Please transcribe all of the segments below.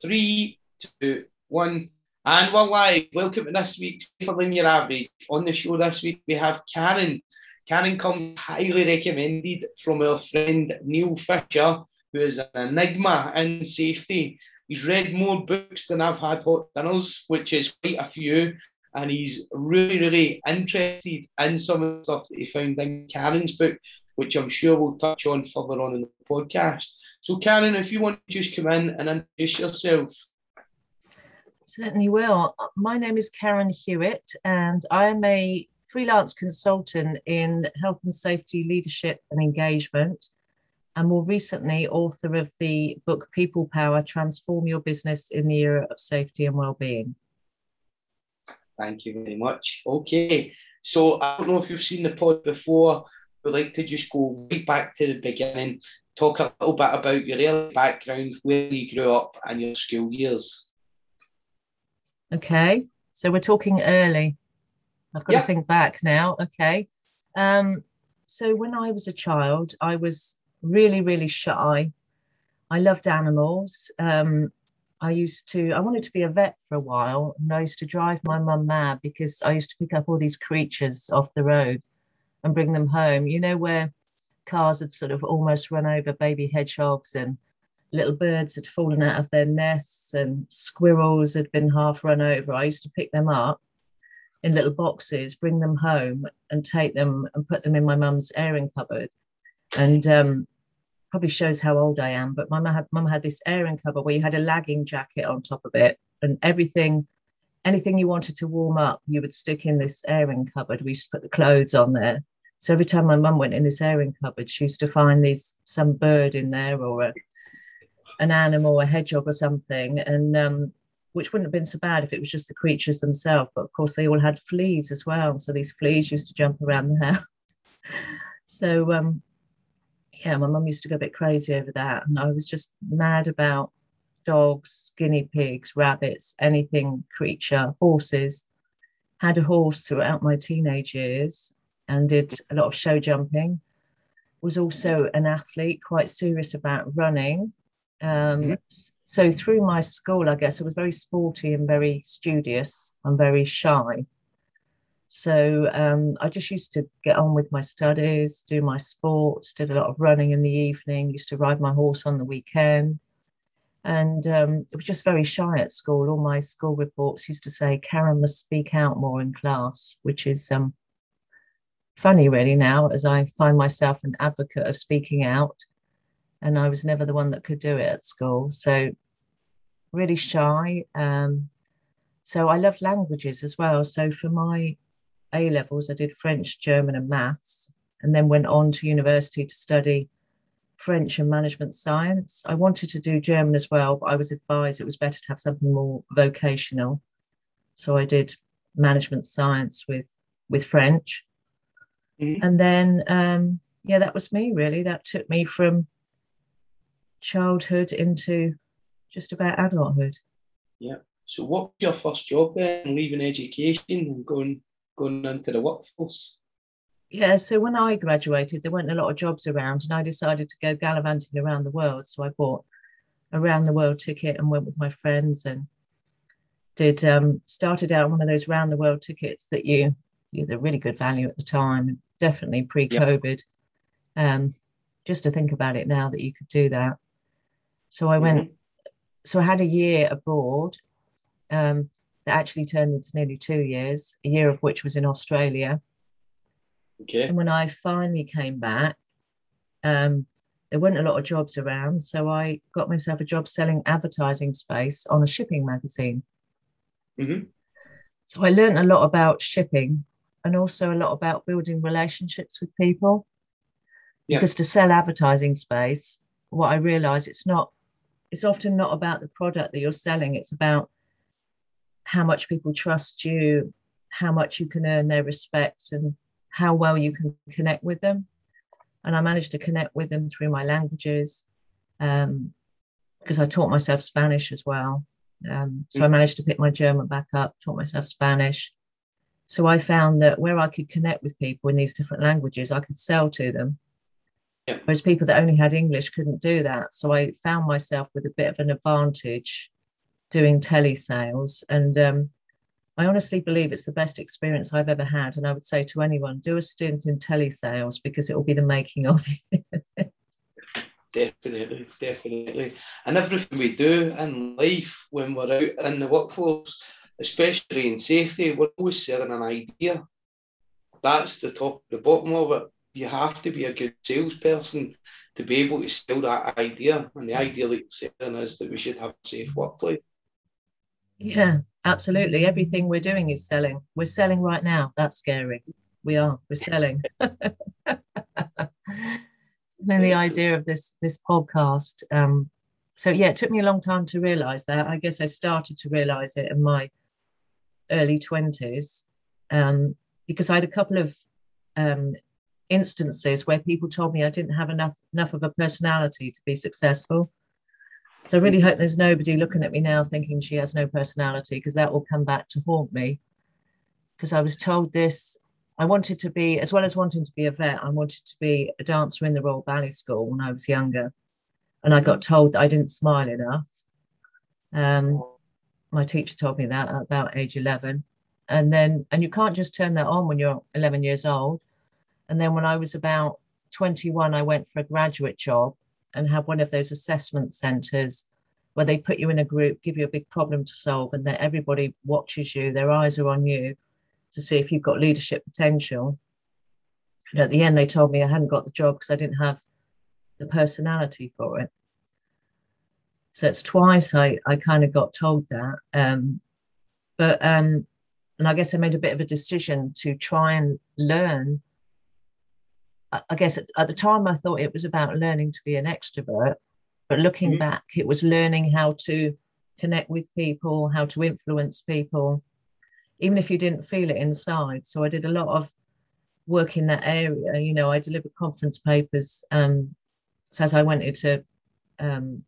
Three, two, one. And we're live. Welcome to this week's Safer Than Your Average. On the show this week, we have Karen. Karen comes highly recommended from our friend Neil Fisher, who is an enigma in safety. He's read more books than I've had hot dinners, which is quite a few. And he's really, really interested in some of the stuff that he found in Karen's book, which I'm sure we'll touch on further on in the podcast. So, Karen, if you want to just come in and introduce yourself. Certainly will. My name is Karen Hewitt, and I'm a freelance consultant in health and safety leadership and engagement, and more recently, author of the book People Power Transform Your Business in the Era of Safety and Wellbeing. Thank you very much. Okay, so I don't know if you've seen the pod before. We'd like to just go right back to the beginning talk a little bit about your early background, where you grew up, and your school years. Okay, so we're talking early. I've got yep. to think back now. Okay. Um, so when I was a child, I was really, really shy. I loved animals. Um, I used to, I wanted to be a vet for a while, and I used to drive my mum mad because I used to pick up all these creatures off the road and bring them home. You know, where cars had sort of almost run over baby hedgehogs and little birds had fallen out of their nests and squirrels had been half run over. I used to pick them up in little boxes, bring them home and take them and put them in my mum's airing cupboard. And um, probably shows how old I am, but my mum had, mum had this airing cupboard where you had a lagging jacket on top of it and everything, anything you wanted to warm up, you would stick in this airing cupboard. We used to put the clothes on there so every time my mum went in this airing cupboard, she used to find these some bird in there or a, an animal, a hedgehog or something, and um, which wouldn't have been so bad if it was just the creatures themselves. But of course, they all had fleas as well. So these fleas used to jump around the house. so um, yeah, my mum used to go a bit crazy over that, and I was just mad about dogs, guinea pigs, rabbits, anything creature, horses. Had a horse throughout my teenage years and did a lot of show jumping. Was also an athlete, quite serious about running. Um, mm-hmm. So through my school, I guess I was very sporty and very studious and very shy. So um, I just used to get on with my studies, do my sports, did a lot of running in the evening, used to ride my horse on the weekend. And um, it was just very shy at school. All my school reports used to say Karen must speak out more in class, which is um, funny really now as I find myself an advocate of speaking out. And I was never the one that could do it at school. So really shy. Um, so I loved languages as well. So for my A levels, I did French, German, and maths, and then went on to university to study French and management science. I wanted to do German as well, but I was advised it was better to have something more vocational. So I did management science with with French. Mm-hmm. And then, um, yeah, that was me really. That took me from childhood into just about adulthood. Yeah. So, what was your first job then, leaving education and going going into the workforce? Yeah, so when I graduated, there weren't a lot of jobs around, and I decided to go gallivanting around the world. So I bought a round the world ticket and went with my friends and did um, started out one of those round the world tickets that you, you they're really good value at the time definitely pre-COVID. Um, just to think about it now that you could do that. So I went. Mm-hmm. So I had a year abroad. Um, that actually turned into nearly two years. A year of which was in Australia. Okay. And when I finally came back, um, there weren't a lot of jobs around, so I got myself a job selling advertising space on a shipping magazine. Mm-hmm. So I learned a lot about shipping and also a lot about building relationships with people. Yeah. Because to sell advertising space, what I realize it's not, it's often not about the product that you're selling, it's about how much people trust you, how much you can earn their respect, and how well you can connect with them. And I managed to connect with them through my languages um, because I taught myself Spanish as well. Um, so mm. I managed to pick my German back up, taught myself Spanish, so I found that where I could connect with people in these different languages, I could sell to them. Yeah. Whereas people that only had English couldn't do that. So I found myself with a bit of an advantage doing telesales. And um, I honestly believe it's the best experience I've ever had. And I would say to anyone, do a stint in telesales because it will be the making of you. definitely, definitely. And everything we do in life when we're out in the workforce, especially in safety, we're always selling an idea. That's the top, the bottom of it. You have to be a good salesperson to be able to sell that idea. And the idea that you're selling is that we should have a safe workplace. Yeah, absolutely. Everything we're doing is selling. We're selling right now. That's scary. We are. We're selling. and the idea of this this podcast. Um, so yeah, it took me a long time to realize that. I guess I started to realize it in my early twenties um, because I had a couple of um, instances where people told me I didn't have enough enough of a personality to be successful. So I really hope there's nobody looking at me now thinking she has no personality because that will come back to haunt me. Because I was told this, I wanted to be, as well as wanting to be a vet, I wanted to be a dancer in the Royal Ballet School when I was younger. And I got told that I didn't smile enough. Um, my teacher told me that at about age 11. And then, and you can't just turn that on when you're 11 years old. And then when I was about 21, I went for a graduate job and had one of those assessment centres where they put you in a group, give you a big problem to solve, and then everybody watches you, their eyes are on you to see if you've got leadership potential. And at the end, they told me I hadn't got the job because I didn't have the personality for it. So it's twice I, I kind of got told that. Um, but, um, and I guess I made a bit of a decision to try and learn I guess at, at, the time I thought it was about learning to be an extrovert, but looking mm-hmm. back, it was learning how to connect with people, how to influence people, even if you didn't feel it inside. So I did a lot of work in that area. You know, I delivered conference papers. Um, so as I went into um,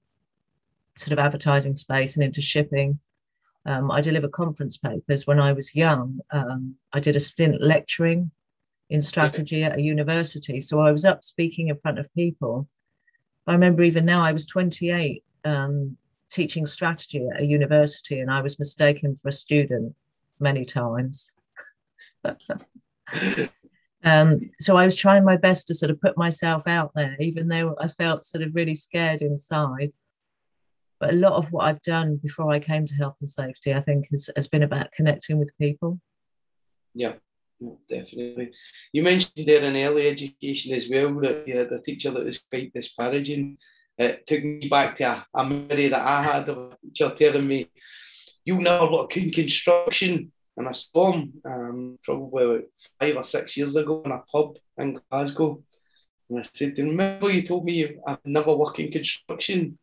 sort of advertising space and into shipping, um, I deliver conference papers when I was young. Um, I did a stint lecturing in strategy at a university. So I was up speaking in front of people. I remember even now I was 28 um, teaching strategy at a university and I was mistaken for a student many times. um, so I was trying my best to sort of put myself out there, even though I felt sort of really scared inside. But a lot of what I've done before I came to health and safety, I think, has, has been about connecting with people. Yeah definitely. You mentioned there in early education as well that you had a teacher that was quite disparaging. It took me back to a, a memory that I had of a teacher telling me, You'll never look in construction. And I saw him um, probably five or six years ago in a pub in Glasgow. And I said, Remember, you told me I've never worked in construction?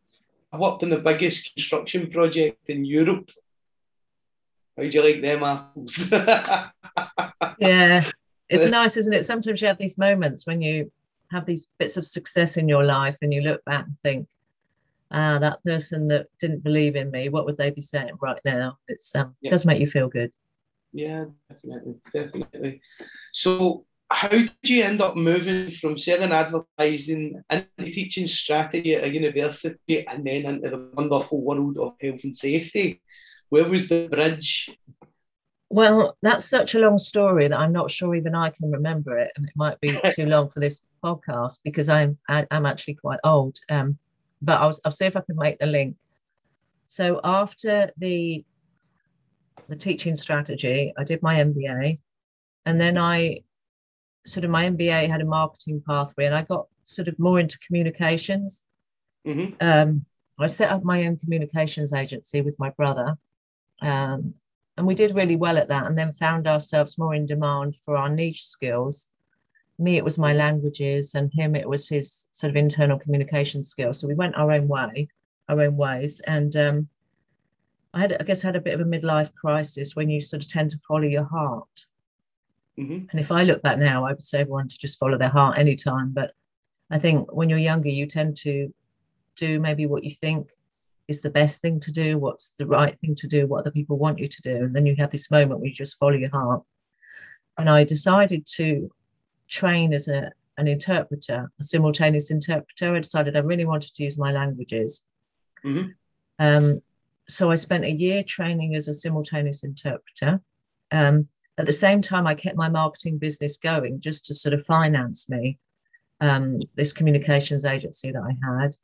I've worked in the biggest construction project in Europe. How'd you like them apples? yeah, it's nice, isn't it? Sometimes you have these moments when you have these bits of success in your life and you look back and think, ah, that person that didn't believe in me, what would they be saying right now? It's um, yeah. it does make you feel good. Yeah, definitely, definitely. So, how did you end up moving from selling advertising into teaching strategy at a university and then into the wonderful world of health and safety? Where was the bridge well, that's such a long story that I'm not sure even I can remember it, and it might be too long for this podcast because I'm I, am i am actually quite old. Um, but I'll I'll see if I can make the link. So after the the teaching strategy, I did my MBA, and then I sort of my MBA had a marketing pathway, and I got sort of more into communications. Mm-hmm. Um, I set up my own communications agency with my brother. Um, and we did really well at that and then found ourselves more in demand for our niche skills. Me, it was my languages, and him, it was his sort of internal communication skills. So we went our own way, our own ways. And um, I had, I guess, had a bit of a midlife crisis when you sort of tend to follow your heart. Mm-hmm. And if I look back now, I would say everyone to just follow their heart anytime. But I think when you're younger, you tend to do maybe what you think is the best thing to do, what's the right thing to do, what other people want you to do. And then you have this moment where you just follow your heart. And I decided to train as a, an interpreter, a simultaneous interpreter. I decided I really wanted to use my languages. Mm-hmm. Um, so I spent a year training as a simultaneous interpreter. Um, at the same time, I kept my marketing business going just to sort of finance me, um, this communications agency that I had.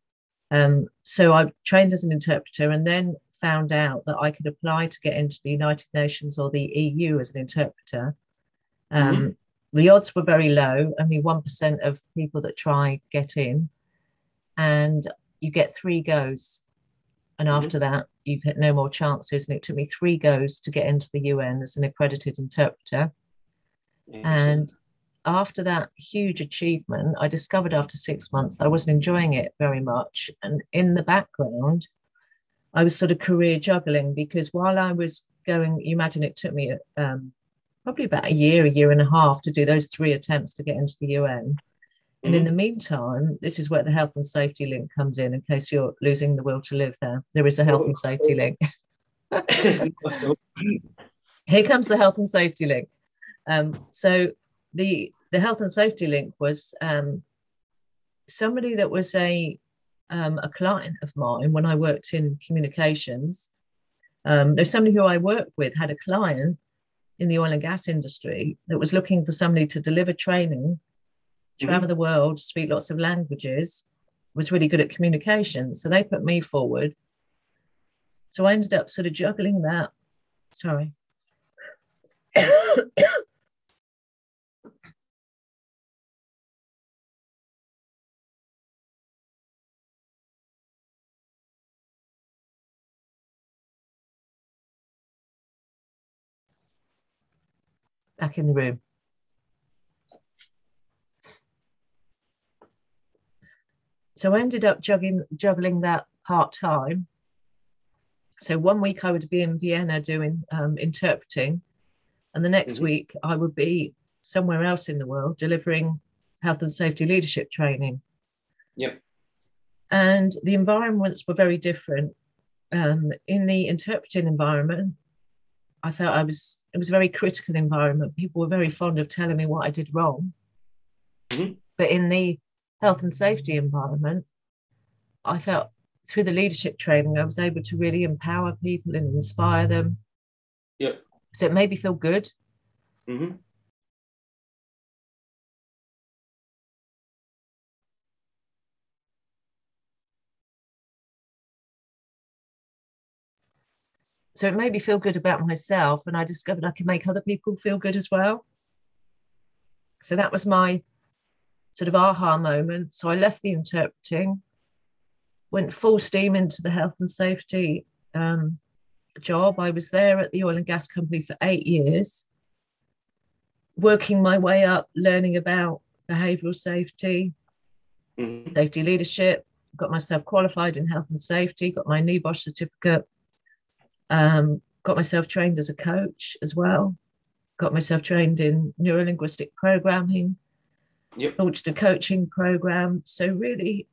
Um, so I trained as an interpreter and then found out that I could apply to get into the United Nations or the EU as an interpreter. Um, mm-hmm. The odds were very low, only 1% of people that try get in, and you get three goes. And mm-hmm. after that, you get no more chances. And it took me three goes to get into the UN as an accredited interpreter. And after that huge achievement, I discovered after six months I wasn't enjoying it very much. And in the background, I was sort of career juggling because while I was going, you imagine it took me um, probably about a year, a year and a half to do those three attempts to get into the UN. And in mm-hmm. the meantime, this is where the health and safety link comes in, in case you're losing the will to live there. There is a health and safety link. Here comes the health and safety link. Um, so the the health and safety link was um, somebody that was a um, a client of mine when I worked in communications. Um, there's somebody who I worked with had a client in the oil and gas industry that was looking for somebody to deliver training travel mm-hmm. the world, speak lots of languages, was really good at communication. So they put me forward. So I ended up sort of juggling that. Sorry. Back in the room. So I ended up juggling, juggling that part time. So one week I would be in Vienna doing um, interpreting, and the next mm-hmm. week I would be somewhere else in the world delivering health and safety leadership training. Yep. And the environments were very different. Um, in the interpreting environment, I felt I was it was a very critical environment. People were very fond of telling me what I did wrong. Mm-hmm. But in the health and safety environment, I felt through the leadership training, I was able to really empower people and inspire them. Yep. So it made me feel good. Mm-hmm. So it made me feel good about myself, and I discovered I could make other people feel good as well. So that was my sort of aha moment. So I left the interpreting, went full steam into the health and safety um, job. I was there at the oil and gas company for eight years, working my way up, learning about behavioural safety, mm-hmm. safety leadership. Got myself qualified in health and safety. Got my NEBOSH certificate. Um, got myself trained as a coach as well. Got myself trained in neurolinguistic programming yep. launched a coaching program. So really,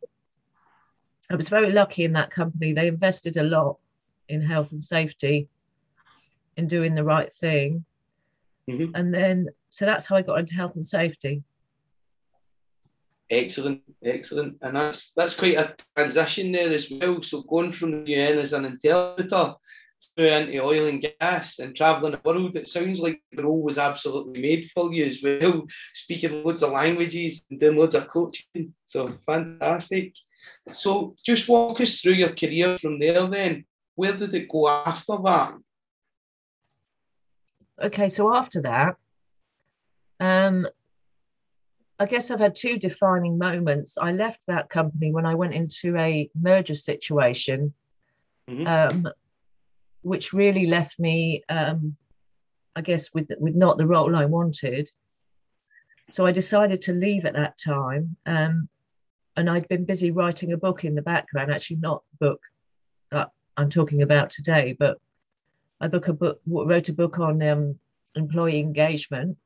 I was very lucky in that company. They invested a lot in health and safety, in doing the right thing. Mm-hmm. And then, so that's how I got into health and safety. Excellent, excellent, and that's that's quite a transition there as well. So going from the UN as an interpreter into oil and gas and traveling the world, it sounds like the role was absolutely made for you as well, speaking loads of languages and doing loads of coaching. So fantastic. So just walk us through your career from there then. Where did it go after that? Okay, so after that, um, I guess I've had two defining moments. I left that company when I went into a merger situation. Mm-hmm. Um, which really left me, um, I guess, with with not the role I wanted. So I decided to leave at that time, um, and I'd been busy writing a book in the background. Actually, not the book that I'm talking about today, but I book a book, wrote a book on um, employee engagement,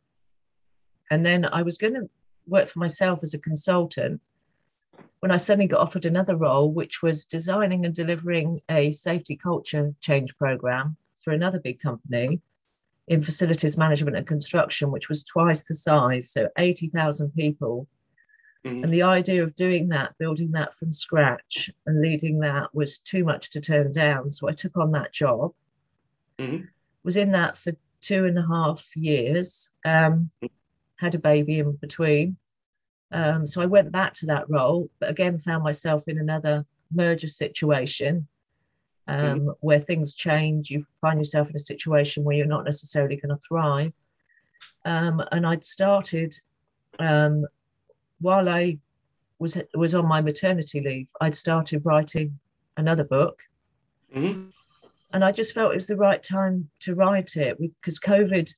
and then I was going to work for myself as a consultant when I suddenly got offered another role, which was designing and delivering a safety culture change program for another big company in facilities management and construction, which was twice the size, so 80,000 people. Mm-hmm. And the idea of doing that, building that from scratch and leading that was too much to turn down. So I took on that job. Mm-hmm. Was in that for two and a half years. Um, had a baby in between. Um, so I went back to that role, but again found myself in another merger situation um, mm-hmm. where things change. You find yourself in a situation where you're not necessarily going to thrive. Um, and I'd started um, while I was was on my maternity leave. I'd started writing another book, mm-hmm. and I just felt it was the right time to write it because COVID.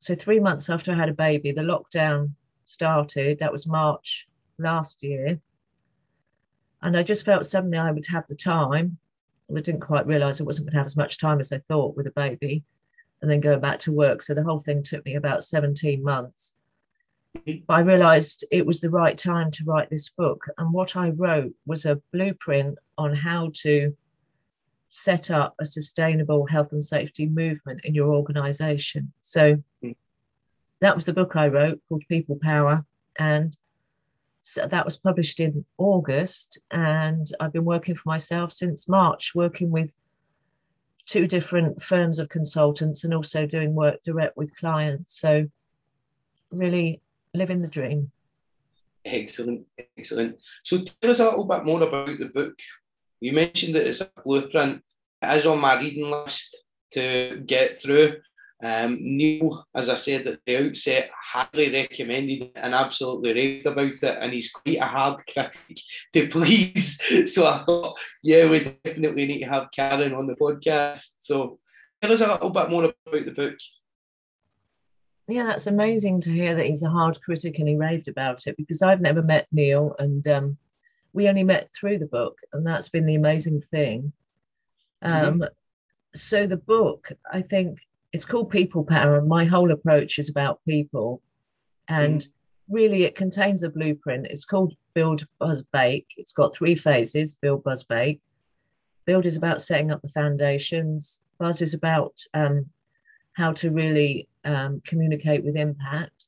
So three months after I had a baby, the lockdown started. That was March last year, and I just felt suddenly I would have the time. I didn't quite realise I wasn't going to have as much time as I thought with a baby, and then going back to work. So the whole thing took me about seventeen months but I realized it was the right time to write this book. And what I wrote was a blueprint on how to set up a sustainable health and safety movement in your organization. So hmm. That was the book I wrote called People Power. And so that was published in August. And I've been working for myself since March, working with two different firms of consultants and also doing work direct with clients. So really living the dream. Excellent, excellent. So tell us a little bit more about the book. You mentioned that it's a blueprint. It is on my reading list to get through. Um, Neil, as I said at the outset, highly recommended and absolutely raved about it, and he's quite a hard critic to please. So I thought, yeah, we definitely need to have Karen on the podcast. So tell us a little bit more about the book yeah, that's amazing to hear that he's a hard critic and he raved about it because I've never met Neil and um, we only met through the book, and that's been the amazing thing. Um, mm-hmm. So the book, I think it's called People Power, and my whole approach is about people, and mm. really it contains a blueprint. It's called Build, Buzz, Bake. It's got three phases: Build, Buzz, Bake. Build is about setting up the foundations. Buzz is about um, how to really um, communicate with impact,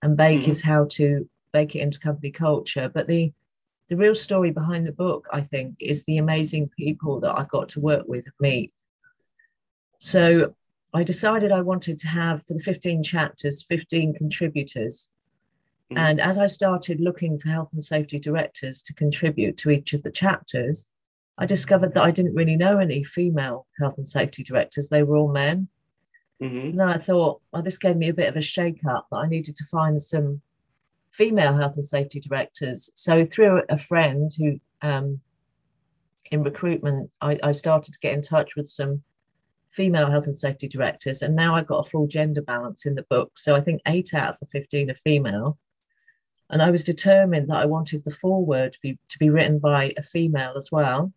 and bake mm-hmm. is how to bake it into company culture. But the the real story behind the book, I think, is the amazing people that I've got to work with and meet. So I decided I wanted to have for the 15 chapters, 15 contributors. Mm-hmm. And as I started looking for health and safety directors to contribute to each of the chapters, I discovered that I didn't really know any female health and safety directors. They were all men. Mm-hmm. And then I thought, well, this gave me a bit of a shake up that I needed to find some female health and safety directors. So through a friend who, um, in recruitment, I, I started to get in touch with some female health and safety directors, and now I've got a full gender balance in the book. So I think eight out of the 15 are female. And I was determined that I wanted the foreword to be, to be written by a female as well.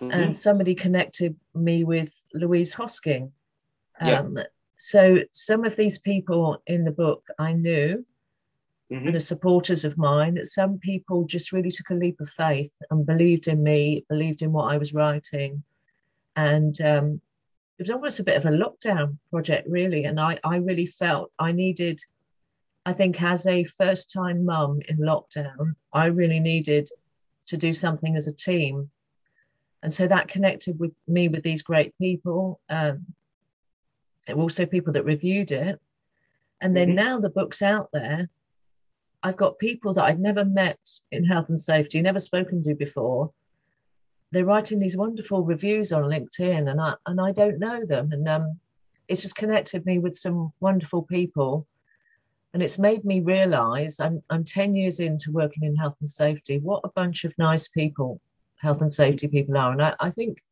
Mm-hmm. And somebody connected me with Louise Hosking, um, So some of these people in the book I knew mm-hmm. and are supporters of mine. Some people just really took a leap of faith and believed in me, believed in what I was writing. And um, it was almost a bit of a lockdown project, really. And I, I really felt I needed, I think, as a first time mum in lockdown, I really needed to do something as a team. And so that connected with me with these great people. Um, there were also people that reviewed it. And then mm-hmm. now the book's out there. I've got people that I've never met in health and safety, never spoken to before. They're writing these wonderful reviews on LinkedIn, and I and I don't know them. And um, it's just connected me with some wonderful people, and it's made me realise I'm I'm ten years into working in health and safety. What a bunch of nice people health and safety people are, and I, I think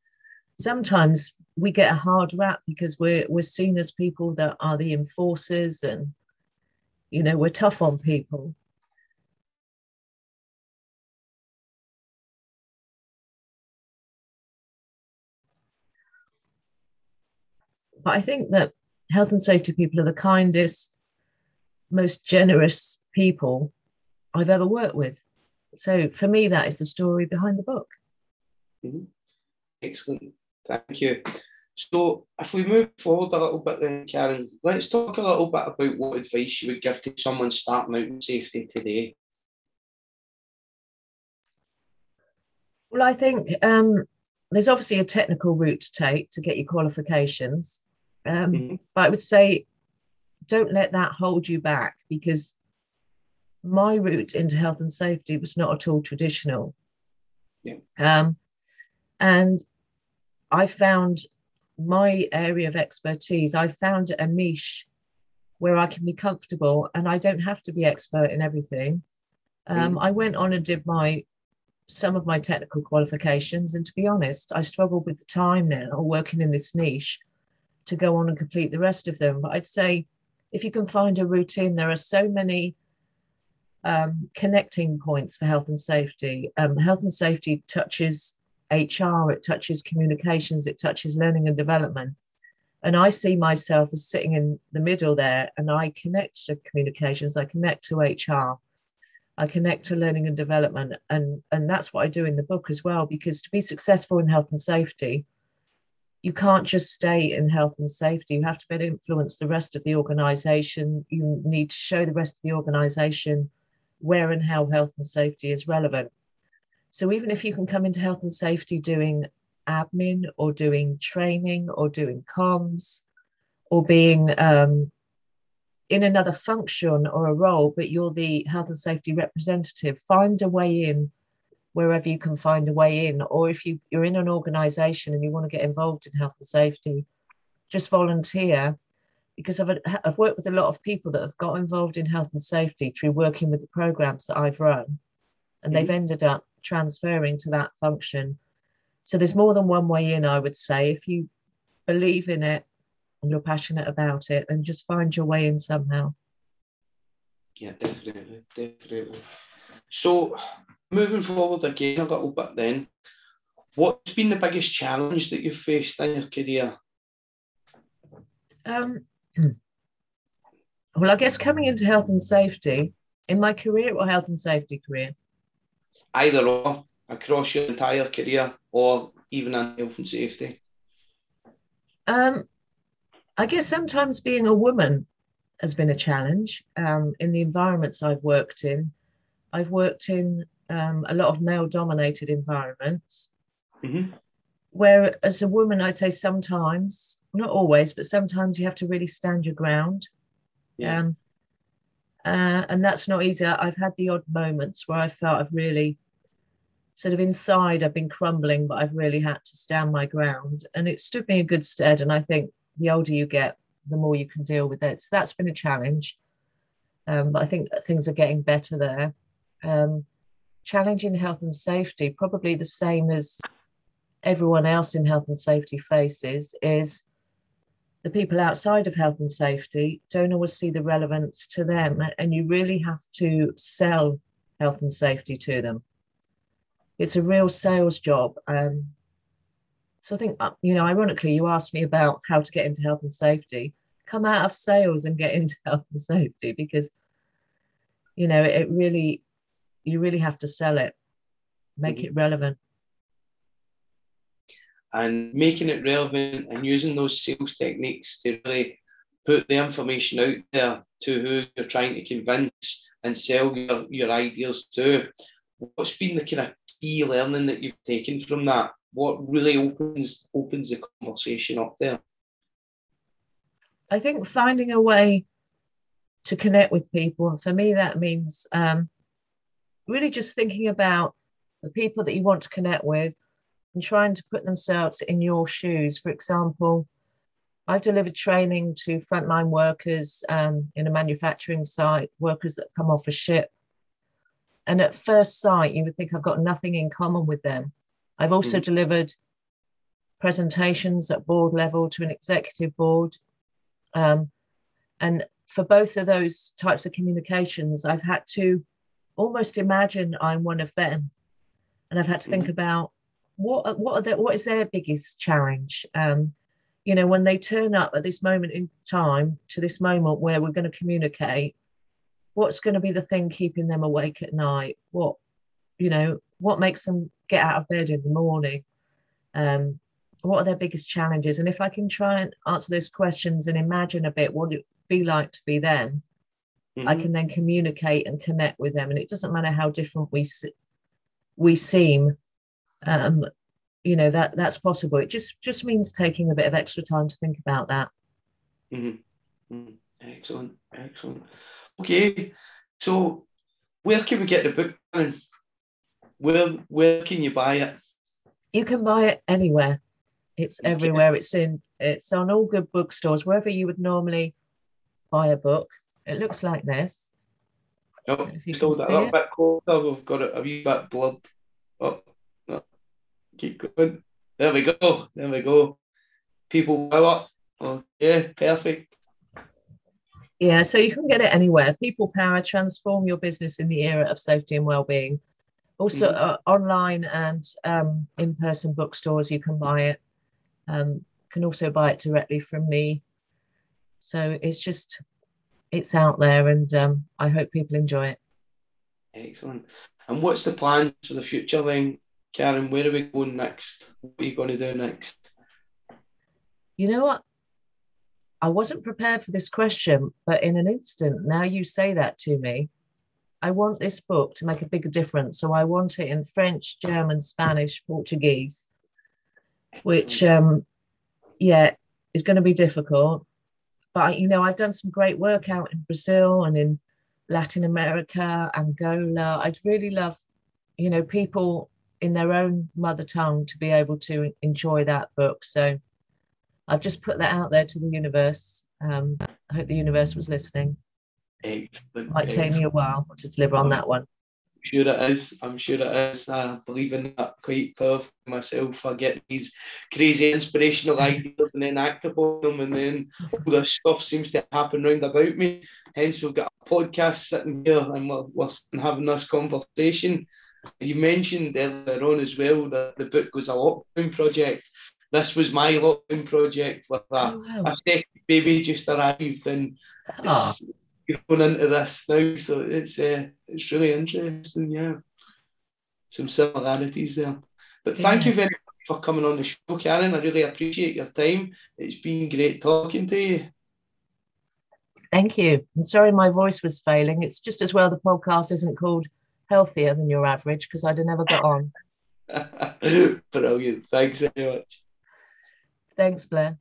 sometimes we get a hard rap because we're we're seen as people that are the enforcers and you know we're tough on people but i think that health and safety people are the kindest most generous people i've ever worked with so for me that is the story behind the book mm-hmm. excellent Thank you. So, if we move forward a little bit, then Karen, let's talk a little bit about what advice you would give to someone starting out in safety today. Well, I think um, there's obviously a technical route to take to get your qualifications. Um, mm-hmm. But I would say don't let that hold you back because my route into health and safety was not at all traditional. Yeah. Um, and I found my area of expertise, I found a niche where I can be comfortable and I don't have to be expert in everything. Um, mm. I went on and did my some of my technical qualifications, and to be honest, I struggle with the time now working in this niche to go on and complete the rest of them. But I'd say if you can find a routine, there are so many um, connecting points for health and safety. Um, health and safety touches HR, it touches communications, it touches learning and development. And I see myself as sitting in the middle there, and I connect to communications, I connect to HR, I connect to learning and development. And, and that's what I do in the book as well, because to be successful in health and safety, you can't just stay in health and safety. You have to be able to influence the rest of the organization. You need to show the rest of the organization where and how health and safety is relevant. So even if you can come into health and safety doing admin or doing training or doing comms or being um, in another function or a role, but you're the health and safety representative, find a way in wherever you can find a way in. Or if you, you're in an organization and you want to get involved in health and safety, just volunteer. Because I've, I've worked with a lot of people that have got involved in health and safety through working with the programs that I've run, and mm-hmm. they've ended up transferring to that function. So there's more than one way in, I would say. If you believe in it and you're passionate about it, then just find your way in somehow. Yeah, definitely, definitely. So moving forward again a little bit then, what's been the biggest challenge that you've faced in your career? Um, well, I guess coming into health and safety, in my career or health and safety career? either or across your entire career or even in health and safety? Um, I guess sometimes being a woman has been a challenge um, in the environments I've worked in. I've worked in um, a lot of male dominated environments mm-hmm. where, as a woman, I'd say sometimes, not always, but sometimes you have to really stand your ground. Yeah. Um, uh, and that's not easy. I've had the odd moments where I felt I've really sort of inside I've been crumbling, but I've really had to stand my ground. And it stood me in good stead. And I think the older you get, the more you can deal with it. So that's been a challenge. Um, but I think things are getting better there. Um, challenging health and safety, probably the same as everyone else in health and safety faces, is the people outside of health and safety don't always see the relevance to them. And you really have to sell health and safety to them. It's a real sales job. Um, so I think, uh, you know, ironically, you asked me about how to get into health and safety. Come out of sales and get into health and safety because, you know, it really, you really have to sell it, make mm-hmm. it relevant and making it relevant and using those sales techniques to really put the information out there to who you're trying to convince and sell your, your ideas to. What's been the kind of key learning that you've taken from that? What really opens opens the conversation up there? I think finding a way to connect with people, and for me that means um, really just thinking about the people that you want to connect with, and trying to put themselves in your shoes. For example, I've delivered training to frontline workers um, in a manufacturing site, workers that come off a ship. And at first sight, you would think I've got nothing in common with them. I've also mm. delivered presentations at board level to an executive board. Um, and for both of those types of communications, I've had to almost imagine I'm one of them. And I've had to think mm. about what what are their, what is their biggest challenge? Um, you know, when they turn up at this moment in time to this moment where we're going to communicate, what's going to be the thing keeping them awake at night? What, you know, what makes them get out of bed in the morning? Um, what are their biggest challenges? And if I can try and answer those questions and imagine a bit what it would be like to be them, mm-hmm. I can then communicate and connect with them. And it doesn't matter how different we we seem, um, you know that that's possible. It just just means taking a bit of extra time to think about that. Mm-hmm. Mm-hmm. Excellent, excellent. Okay, so where can we get the book? Where where can you buy it? You can buy it anywhere. It's everywhere. It's in. It's on all good bookstores. Wherever you would normally buy a book. It looks like this. Oh, if you can that up bit closer. We've got it a wee bit blood. Oh, oh, keep going. There we go. There we go. People up. Oh, yeah, perfect. Yeah, so you can get it anywhere. People Power, transform your business in the era of safety and well-being. Also, mm-hmm. uh, online and um, in-person bookstores, you can buy it. Um, can also buy it directly from me. So it's just, it's out there, and um, I hope people enjoy it. Excellent. And what's the plan for the future then, Karen? Where are we going next? What are you going to do next? You know what? I wasn't prepared for this question, but in an instant, now you say that to me, I want this book to make a bigger difference. So I want it in French, German, Spanish, Portuguese, which, um, yeah, is going to be difficult. But, you know, I've done some great work out in Brazil and in Latin America, Angola. I'd really love, you know, people in their own mother tongue to be able to enjoy that book. So I've just put that out there to the universe. Um, I hope the universe was listening. Excellent. Might take me a while to deliver on that one. Sure it is. I'm sure it is. I believe in that quite powerfully myself. I get these crazy inspirational ideas and then act upon them, and then all this stuff seems to happen round about me. Hence, we've got a podcast sitting here and we're, we're having this conversation. You mentioned earlier on as well that the book was a lockdown project this was my lockdown project with a, oh, wow. a second baby just arrived and oh. Going into this now. So it's uh, it's really interesting, yeah. Some similarities there. But yeah. thank you very much for coming on the show, Karen. I really appreciate your time. It's been great talking to you. Thank you. I'm sorry my voice was failing. It's just as well the podcast isn't called Healthier Than Your Average because I'd have never got on. Brilliant. Thanks very much. Thanks, Blair.